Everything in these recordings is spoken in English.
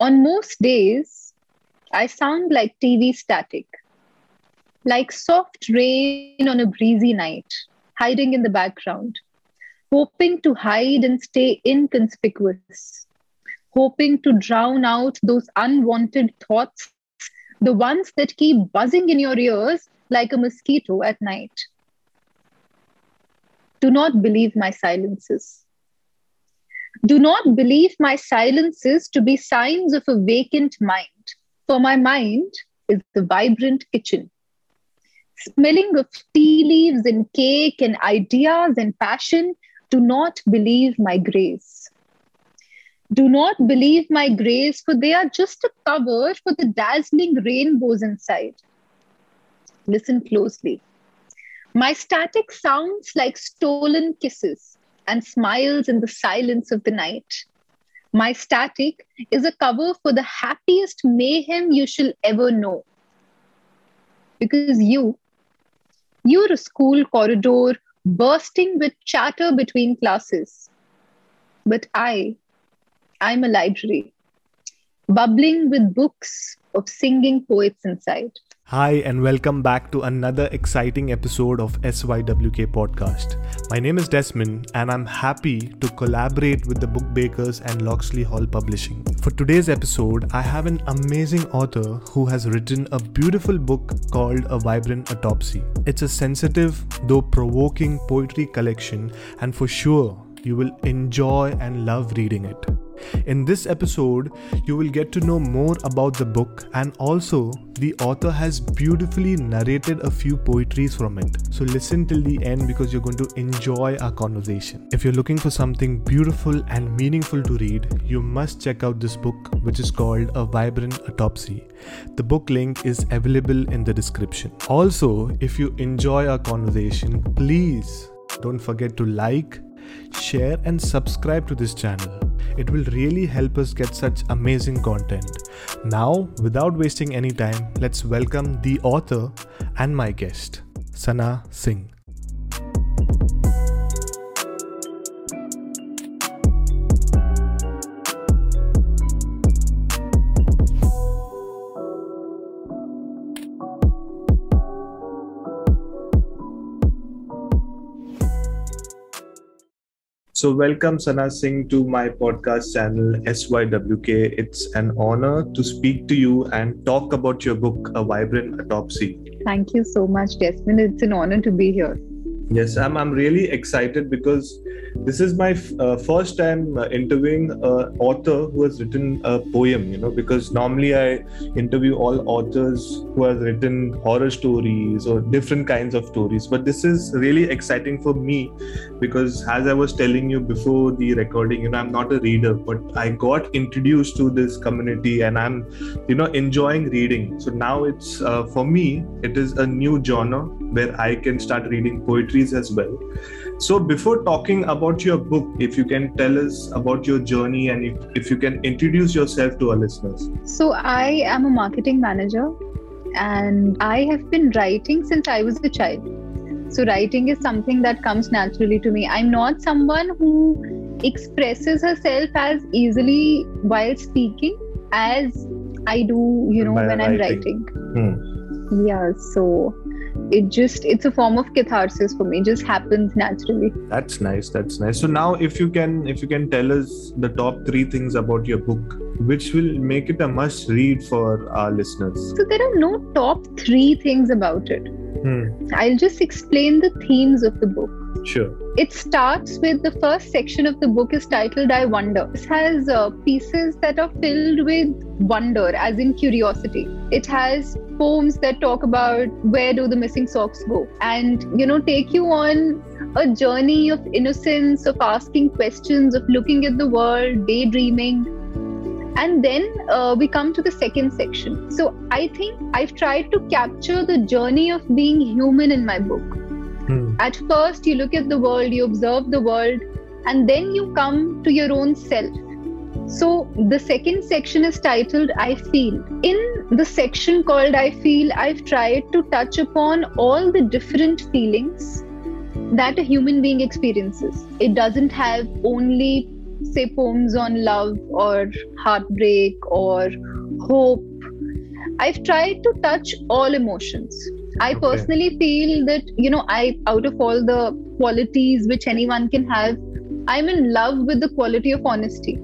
On most days, I sound like TV static, like soft rain on a breezy night, hiding in the background, hoping to hide and stay inconspicuous, hoping to drown out those unwanted thoughts, the ones that keep buzzing in your ears like a mosquito at night. Do not believe my silences. Do not believe my silences to be signs of a vacant mind, for my mind is the vibrant kitchen. Smelling of tea leaves and cake and ideas and passion, do not believe my grace. Do not believe my grace, for they are just a cover for the dazzling rainbows inside. Listen closely. My static sounds like stolen kisses and smiles in the silence of the night. My static is a cover for the happiest mayhem you shall ever know. Because you, you're a school corridor bursting with chatter between classes. But I, I'm a library, bubbling with books of singing poets inside. Hi, and welcome back to another exciting episode of SYWK Podcast. My name is Desmond, and I'm happy to collaborate with the Bookbakers and Loxley Hall Publishing. For today's episode, I have an amazing author who has written a beautiful book called A Vibrant Autopsy. It's a sensitive, though provoking poetry collection, and for sure, you will enjoy and love reading it. In this episode, you will get to know more about the book and also the author has beautifully narrated a few poetries from it. So listen till the end because you're going to enjoy our conversation. If you're looking for something beautiful and meaningful to read, you must check out this book which is called A Vibrant Autopsy. The book link is available in the description. Also, if you enjoy our conversation, please don't forget to like, share and subscribe to this channel. It will really help us get such amazing content. Now, without wasting any time, let's welcome the author and my guest, Sana Singh. So, welcome Sana Singh to my podcast channel SYWK. It's an honor to speak to you and talk about your book, A Vibrant Autopsy. Thank you so much, Desmond. It's an honor to be here. Yes, I'm, I'm really excited because this is my uh, first time uh, interviewing an author who has written a poem, you know, because normally I interview all authors who have written horror stories or different kinds of stories. But this is really exciting for me because, as I was telling you before the recording, you know, I'm not a reader, but I got introduced to this community and I'm, you know, enjoying reading. So now it's, uh, for me, it is a new genre where I can start reading poetries as well. So, before talking about your book, if you can tell us about your journey and if, if you can introduce yourself to our listeners. So, I am a marketing manager and I have been writing since I was a child. So, writing is something that comes naturally to me. I'm not someone who expresses herself as easily while speaking as I do, you know, By when writing. I'm writing. Hmm. Yeah, so it just it's a form of catharsis for me it just happens naturally that's nice that's nice so now if you can if you can tell us the top three things about your book which will make it a must read for our listeners so there are no top three things about it hmm. i'll just explain the themes of the book Sure. It starts with the first section of the book is titled I Wonder. This has uh, pieces that are filled with wonder, as in curiosity. It has poems that talk about where do the missing socks go and, you know, take you on a journey of innocence, of asking questions, of looking at the world, daydreaming. And then uh, we come to the second section. So I think I've tried to capture the journey of being human in my book Hmm. At first, you look at the world, you observe the world, and then you come to your own self. So, the second section is titled I Feel. In the section called I Feel, I've tried to touch upon all the different feelings that a human being experiences. It doesn't have only say poems on love or heartbreak or hope i've tried to touch all emotions i Okay. personally feel that you know i out of all the qualities which anyone can have i'm in love with the quality of honesty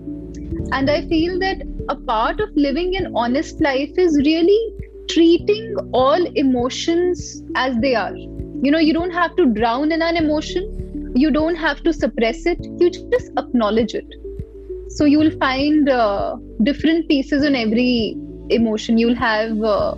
and i feel that a part of living an honest life is really treating all emotions as they are. You know you don't have to drown in an emotion. You don't have to suppress it. You just acknowledge it. So you will find uh, different pieces on every emotion. You'll have uh,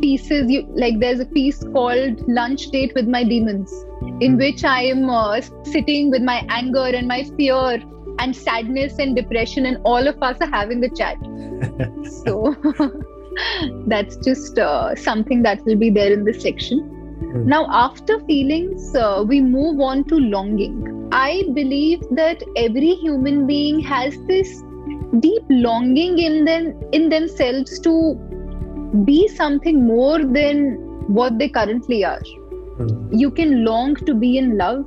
pieces you like there's a piece called lunch date with my demons in which i am uh, sitting with my anger and my fear and sadness and depression and all of us are having a chat. So that's just uh, something that will be there in this section. Hmm. now after feelings uh, we move on to longing. I believe that every human being has this deep longing in them in themselves to be something more than what they currently are. Hmm. you can long to be in love.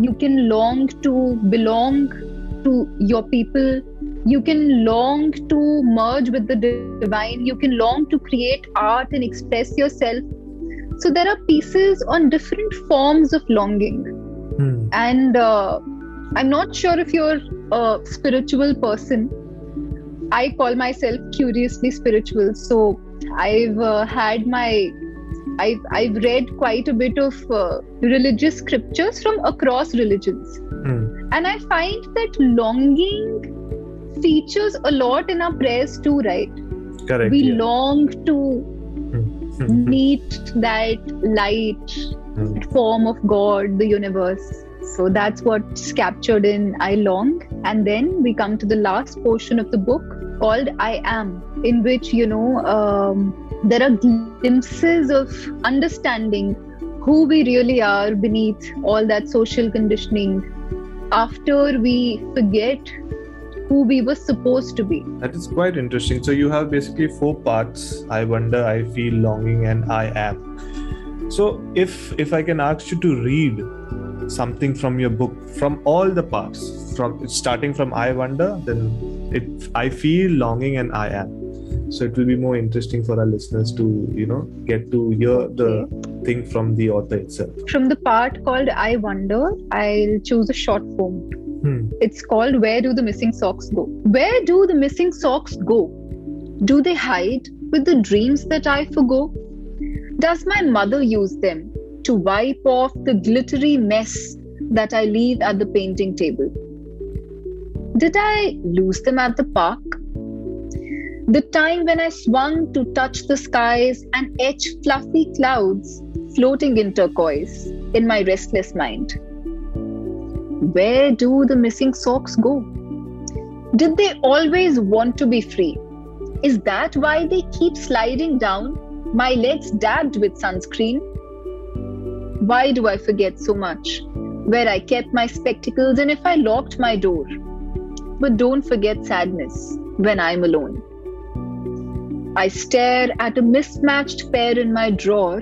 You can long to belong to your people. You can long to merge with the divine. You can long to create art and express yourself. So there are pieces on different forms of longing. Hmm. and uh, i'm not sure if you're a spiritual person. I call myself curiously spiritual. So i've uh, had my I've, I've read quite a bit of uh, religious scriptures from across religions. Hmm. And i find that longing features a lot in our prayers too right Correct. we yeah. long to Hmm. meet that light Hmm. form of God, the universe. So that's what's captured in I Long. And then we come to the last portion of the book called I Am, in which, you know, um, there are glimpses of understanding who we really are beneath all that social conditioning after we forget who we were supposed to be. That is quite interesting. So you have basically four parts. I wonder, I feel longing, and I am. So if if I can ask you to read something from your book from all the parts, from starting from I wonder, then it I feel longing and I am. So it will be more interesting for our listeners to you know get to hear the thing from the author itself. From the part called I Wonder, I'll choose a short poem. Hmm. It's called Where Do the Missing Socks Go? Where do the missing socks go? Do they hide with the dreams that I forgo? Does my mother use them to wipe off the glittery mess that I leave at the painting table? Did I lose them at the park? The time when I swung to touch the skies and etch fluffy clouds floating in turquoise in my restless mind. Where do the missing socks go? Did they always want to be free? Is that why they keep sliding down, my legs dabbed with sunscreen? Why do I forget so much? Where I kept my spectacles and if I locked my door. But don't forget sadness when I'm alone. I stare at a mismatched pair in my drawer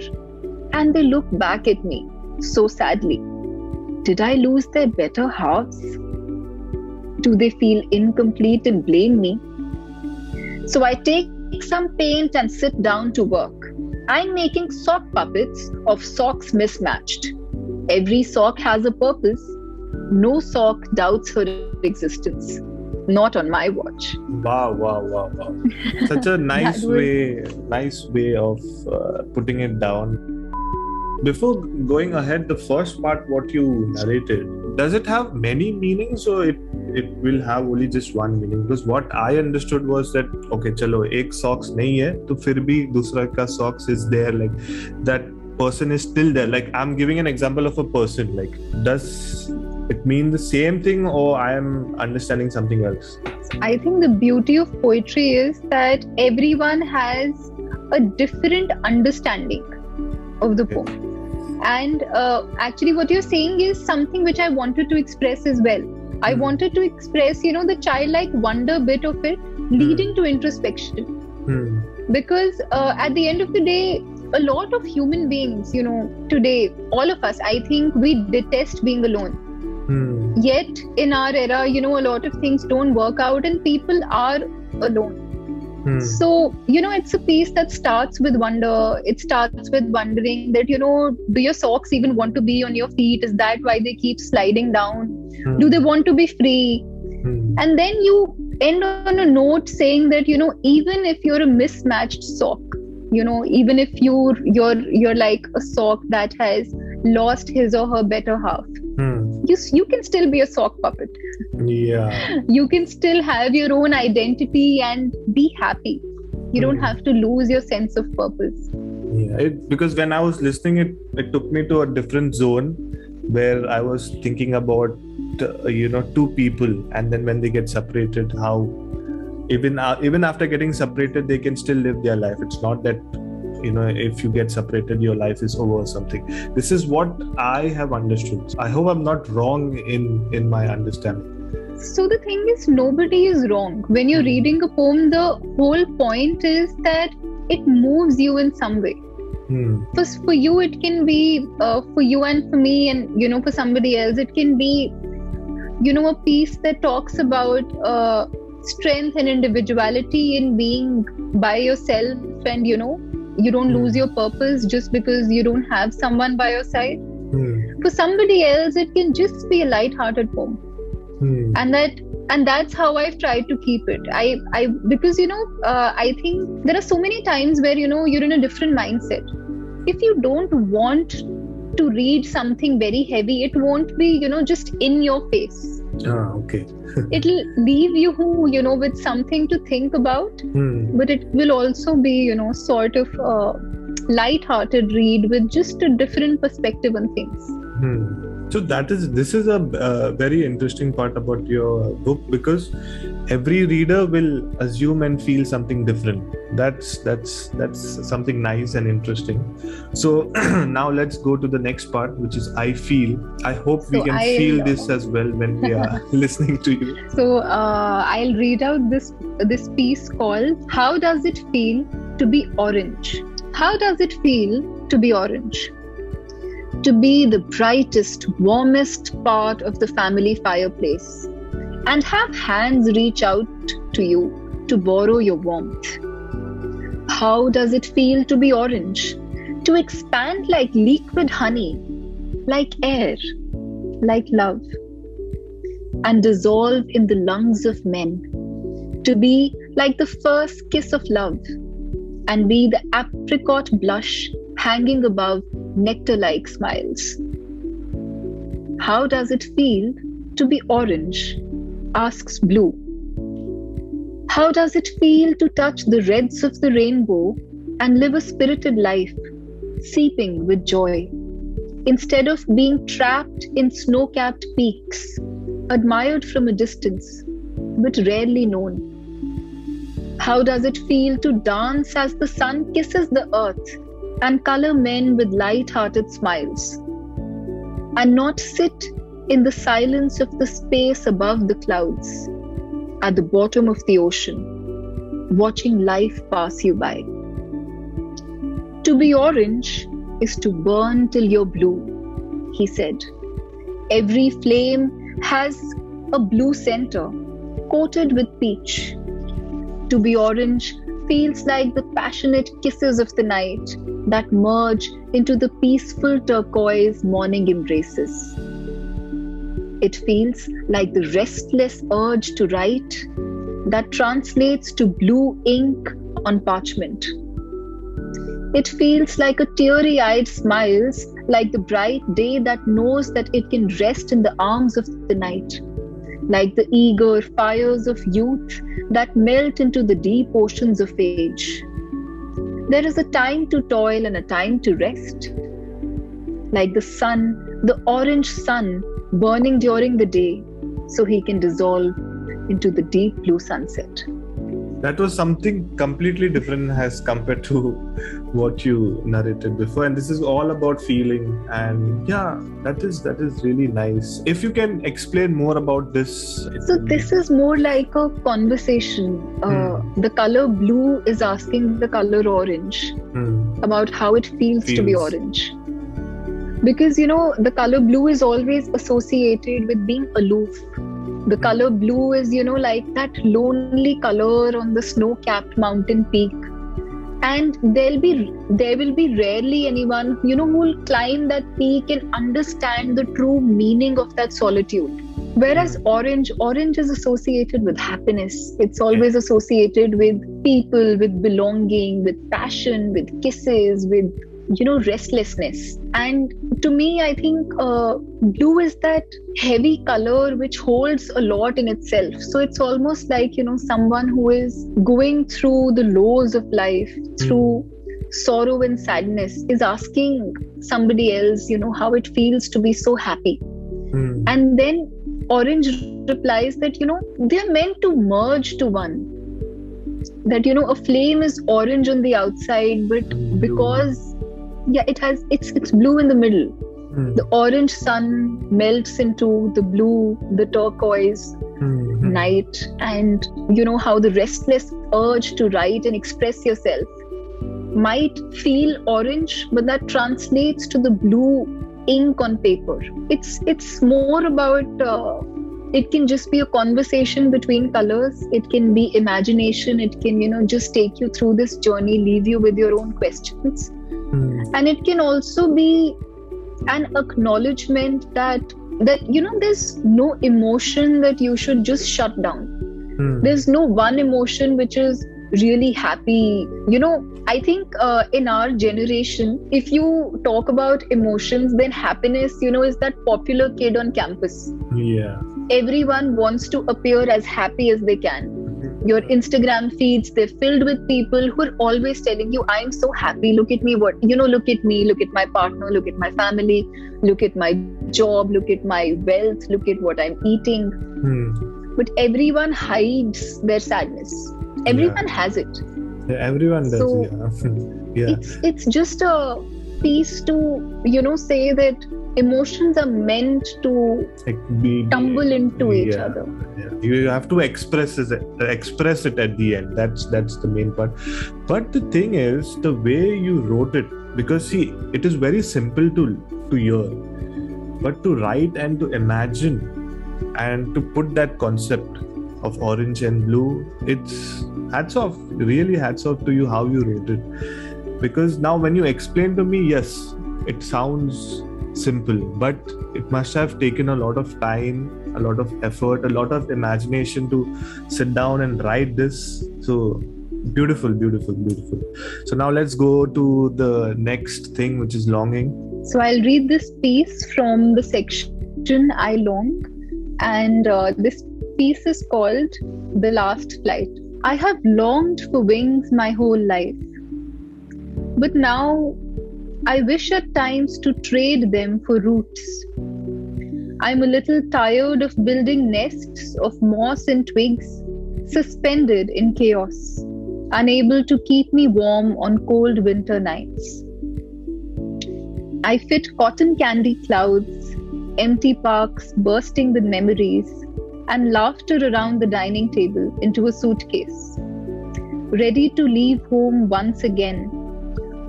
and they look back at me so sadly. Did I lose their better halves? Do they feel incomplete and blame me? So I take some paint and sit down to work. I'm making sock puppets of socks mismatched. Every sock has a purpose. No sock doubts her existence. Not on my watch. Wow, wow, wow, wow. Such a nice way, nice way of uh, putting it down. Before going ahead, the first part what you narrated, does it have many meanings or it, it will have only just one meaning? Because what I understood was that okay, chalo, ek socks nahi hai, to fir bhi dusra ka socks is there. Like that person is still there. Like I'm giving an example of a person. Like does it mean the same thing or I am understanding something else? I think the beauty of poetry is that everyone has a different understanding of the poem. And uh, actually, what you're saying is something which I wanted to express as well. I Hmm. wanted to express, you know, the childlike wonder bit of it, leading to introspection. Hmm. Because uh, at the end of the day, a lot of human beings, you know, today, all of us, I think we detest being alone Hmm. Yet, in our era, you know, a lot of things don't work out and people are alone. Hmm. So, you know, it's a piece that starts with wonder. It starts with wondering that, you know, do your socks even want to be on your feet? Is that why they keep sliding down? Hmm. Do they want to be free? Hmm. And then you end on a note saying that, you know, even if you're a mismatched sock, you know, even if you're you're you're like a sock that has lost his or her better half. You you can still be a sock puppet. Yeah. You can still have your own identity and be happy. You don't Hmm. have to lose your sense of purpose. Yeah, it, because when I was listening, it it took me to a different zone where I was thinking about uh, you know two people, and then when they get separated, how even uh, even after getting separated, they can still live their life. It's not that you know if you get separated, your life is over or something. This is what I have understood. I hope I'm not wrong in in my understanding. So the thing is, nobody is wrong. When you're reading a poem, the whole point is that it moves you in some way. Hmm. For, for you, it can be uh, for you and for me, and you know, for somebody else, it can be, you know, a piece that talks about uh, strength and individuality in being by yourself, and you know, you don't Hmm. lose your purpose just because you don't have someone by your side. Hmm. For somebody else, it can just be a light-hearted poem Hmm. and that and that's how i've tried to keep it i i because you know uh, i think there are so many times where you know you're in a different mindset if you don't want to read something very heavy it won't be you know just in your face Ah, okay. it'll leave you you know with something to think about Hmm. but it will also be you know sort of a light-hearted read with just a different perspective on things Hmm. So that is this is a uh, very interesting part about your book because every reader will assume and feel something different. That's that's that's something nice and interesting. So now let's go to the next part, which is I feel. I hope we can I- feel this as well when we are listening to you. So uh, I'll read out this this piece called "How Does It Feel to Be Orange?" How does it feel to be orange? To be the brightest, warmest part of the family fireplace, and have hands reach out to you to borrow your warmth. How does it feel to be orange? To expand like liquid honey, like air, like love and dissolve in the lungs of men, to be like the first kiss of love, and be the apricot blush hanging above nectar like smiles. How does it feel to be orange? asks Blue. How does it feel to touch the reds of the rainbow and live a spirited life, seeping with joy, instead of being trapped in snow capped peaks? admired from a distance, but rarely known. How does it feel to dance as the sun kisses the earth and color men with light hearted smiles? And not sit in the silence of the space above the clouds, at the bottom of the ocean, watching life pass you by. To be orange is to burn till you're blue, he said. Every flame has a blue center coated with peach. To be orange feels like the passionate kisses of the night that merge into the peaceful turquoise morning embraces. It feels like the restless urge to write that translates to blue ink on parchment. It feels like a teary eyed smiles, like the bright day that knows that it can rest in the arms of the night, like the eager fires of youth that melt into the deep oceans of age. There is a time to toil and a time to rest. Like the sun, the orange sun burning during the day, so he can dissolve into the deep blue sunset. That was something completely different as compared to what you narrated before, and this is all about feeling. And yeah, that is that is really nice. If you can explain more about this. So this is more like a conversation. Uh, The color blue is asking the color orange Hmm. about how it feels, to be orange. because you know the color blue is always associated with being aloof the color blue is you know like that lonely color on the snow capped mountain peak. And there'll be there will be rarely anyone you know who will climb that peak and understand the true meaning of that solitude. Whereas orange orange is associated with happiness. It's always associated with people with belonging with passion with kisses with you know restlessness and to me i think uh, blue is that heavy color which holds a lot in itself so it's almost like you know someone who is going through the lows of life through sorrow and sadness is asking somebody else you know how it feels to be so happy Mm. and then orange replies that you know they're meant to merge to one that you know a flame is orange on the outside but Blue. because yeah it has it's it's blue in the middle. Mm. the orange sun melts into the blue the turquoise Mhm. night. And you know how the restless urge to write and express yourself might feel orange but that translates to the blue ink on paper. It's it's more about uh, it can just be a conversation between colors. It can be imagination. It can you know just take you through this journey leave you with your own questions Mm. and it can also be an acknowledgement that that you know there's no emotion that you should just shut down. Mm. there's no one emotion which is really happy. You know i think uh, in our generation if you talk about emotions then happiness you know is that popular kid on campus. Yeah. Everyone wants to appear as happy as they can your instagram feeds they're filled with people who are always telling you i'm so happy. Look at me. What you know look at me. Look at my partner. Look at my family. Look at my job. Look at my wealth. Look at what i'm eating. Mm. but everyone hides their sadness. Everyone has it. Yeah, everyone does So- yeah. Yeah. it's it's just a piece to you know say that emotions are meant to be, tumble into each other. Yeah. you have to express it express it at the end. That's that's the main part. But the thing is the way you wrote it because see it is very simple to to hear but to write and to imagine and to put that concept of orange and blue it's hats off really hats off to you how you wrote it because now when you explain to me yes it sounds simple but it must have taken a lot of time a lot of effort a lot of imagination to sit down and write this. So beautiful beautiful beautiful. So now let's go to the next thing which is longing. So I'll read this piece from the section I long, and uh, this piece is called The Last Flight. I have longed for wings my whole life, but now I wish at times to trade them for roots. I'm a little tired of building nests of moss and twigs, suspended in chaos, unable to keep me warm on cold winter nights. I fit cotton candy clouds, empty parks bursting with memories, and laughter around the dining table into a suitcase. Ready to leave home once again,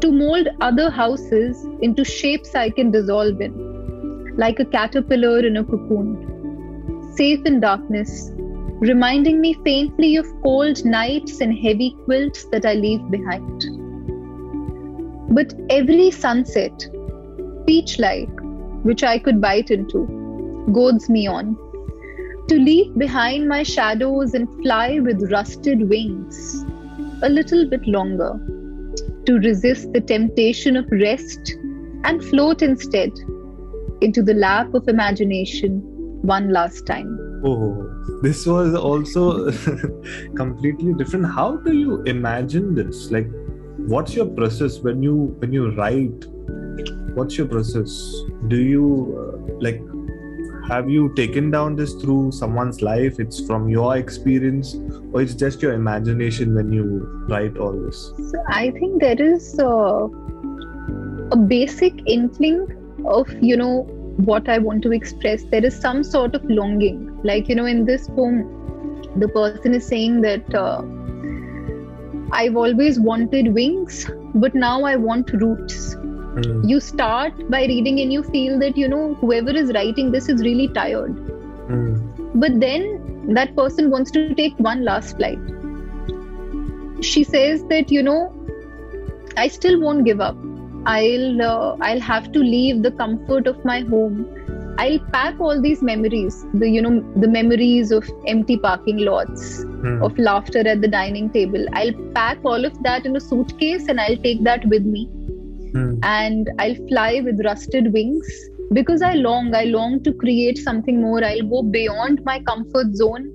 to mold other houses into shapes I can dissolve in, like a caterpillar in a cocoon. Safe in darkness, reminding me faintly of cold nights and heavy quilts that I leave behind. But every sunset, peach like, which I could bite into, goads me on. To leave behind my shadows and fly with rusted wings a little bit longer. To resist the temptation of rest and float instead into the lap of imagination one last time. oh this was also completely different. How do you imagine this? Like what's your process when you when you write? What's your process? Do you uh, like have you taken down this through someone's life it's from your experience or it's just your imagination when you write all this So I think there is a basic inkling of you know what I want to express. There is some sort of longing, like you know, in this poem, the person is saying that uh, I've always wanted wings, but now I want roots. Mm. You start by reading and you feel that, you know, whoever is writing this is really tired. Mm. But then that person wants to take one last flight. She says that, you know, I still won't give up. I'll uh, I'll have to leave the comfort of my home. I'll pack all these memories, the you know the memories of empty parking lots, mm. of laughter at the dining table. I'll pack all of that in a suitcase and I'll take that with me. Mm. And I'll fly with rusted wings because I long, I long to create something more. I'll go beyond my comfort zone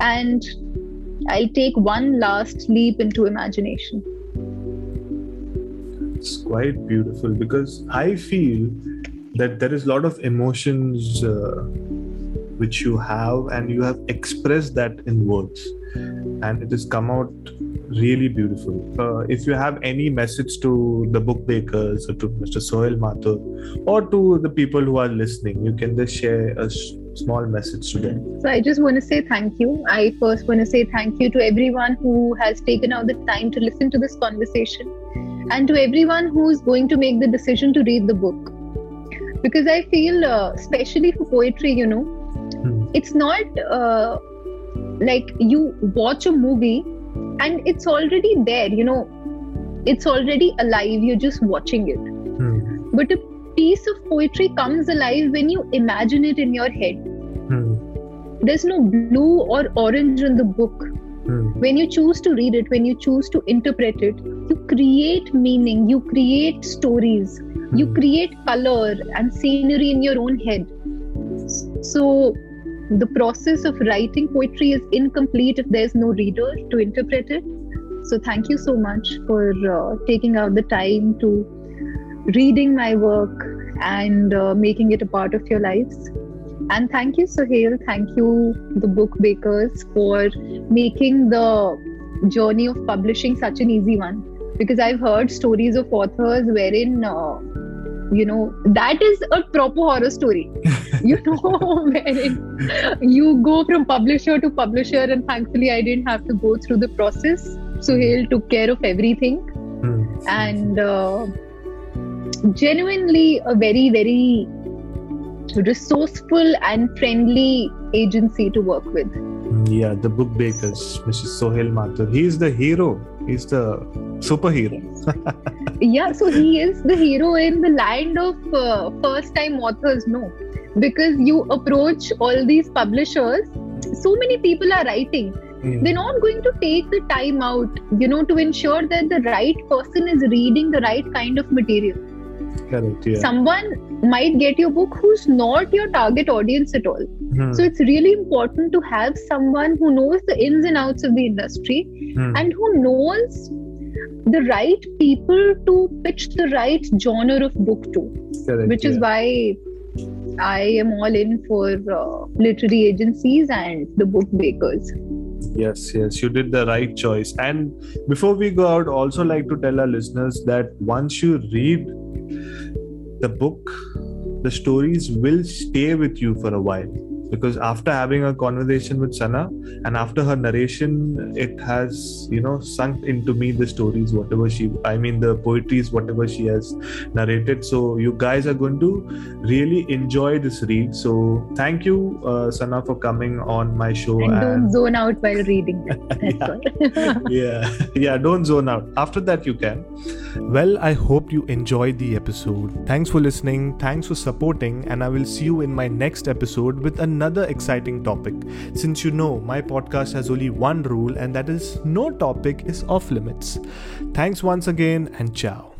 and I'll take one last leap into imagination. It's quite beautiful because I feel that there is a lot of emotions uh, which you have and you have expressed that in words and it has come out really beautiful. Uh, if you have any message to the book bakers or to Mr. Sohail Mathur or to the people who are listening, you can just share a small message to them. So I just want to say thank you. I first want to say thank you to everyone who has taken out the time to listen to this conversation and to everyone who's going to make the decision to read the book. Because I feel, uh, especially for poetry, you know, hmm. it's not uh, like you watch a movie and it's already there you know it's already alive you're just watching it hmm. but a piece of poetry comes alive when you imagine it in your head hmm. there's no blue or orange in the book hmm. when you choose to read it when you choose to interpret it you create meaning you create stories you hmm. create color and scenery in your own head so the process of writing poetry is incomplete if there's no reader to interpret it. So, thank you so much for uh, taking out the time to reading my work and uh, making it a part of your lives. And thank you, Sohail. Thank you, the book bakers, for making the journey of publishing such an easy one. Because I've heard stories of authors wherein uh, you know that is a proper horror story you know when you go from publisher to publisher and thankfully i didn't have to go through the process. Sohail took care of everything. Mm. and uh, genuinely a very very resourceful and friendly agency to work with. Yeah the book bakers mrs sohail mathur. He's the hero. He's the superhero. Yeah so he is the hero in the land of uh, first time authors no because you approach all these publishers so many people are writing mm. they're not going to take the time out you know to ensure that the right person is reading the right kind of material Correct, yeah. someone might get your book who's not your target audience at all mm. so it's really important to have someone who knows the ins and outs of the industry mm. and who knows the right people to pitch the right genre of book to Correct, which is why i am all in for uh, literary agencies and the book bakers yes yes you did the right choice. And before we go out also like to tell our listeners that once you read the book the stories will stay with you for a while because after having a conversation with Sana and after her narration, it has you know sunk into me the stories, whatever she, I mean the poetries, whatever she has narrated. So you guys are going to really enjoy this read. So thank you, uh, Sana, for coming on my show. And, and don't zone out while reading. yeah. yeah, yeah, don't zone out. After that, you can. Well, I hope you enjoyed the episode. Thanks for listening. Thanks for supporting, and I will see you in my next episode with another another exciting topic. Since you know, my podcast has only one rule, and that is no topic is off limits. Thanks once again, and ciao.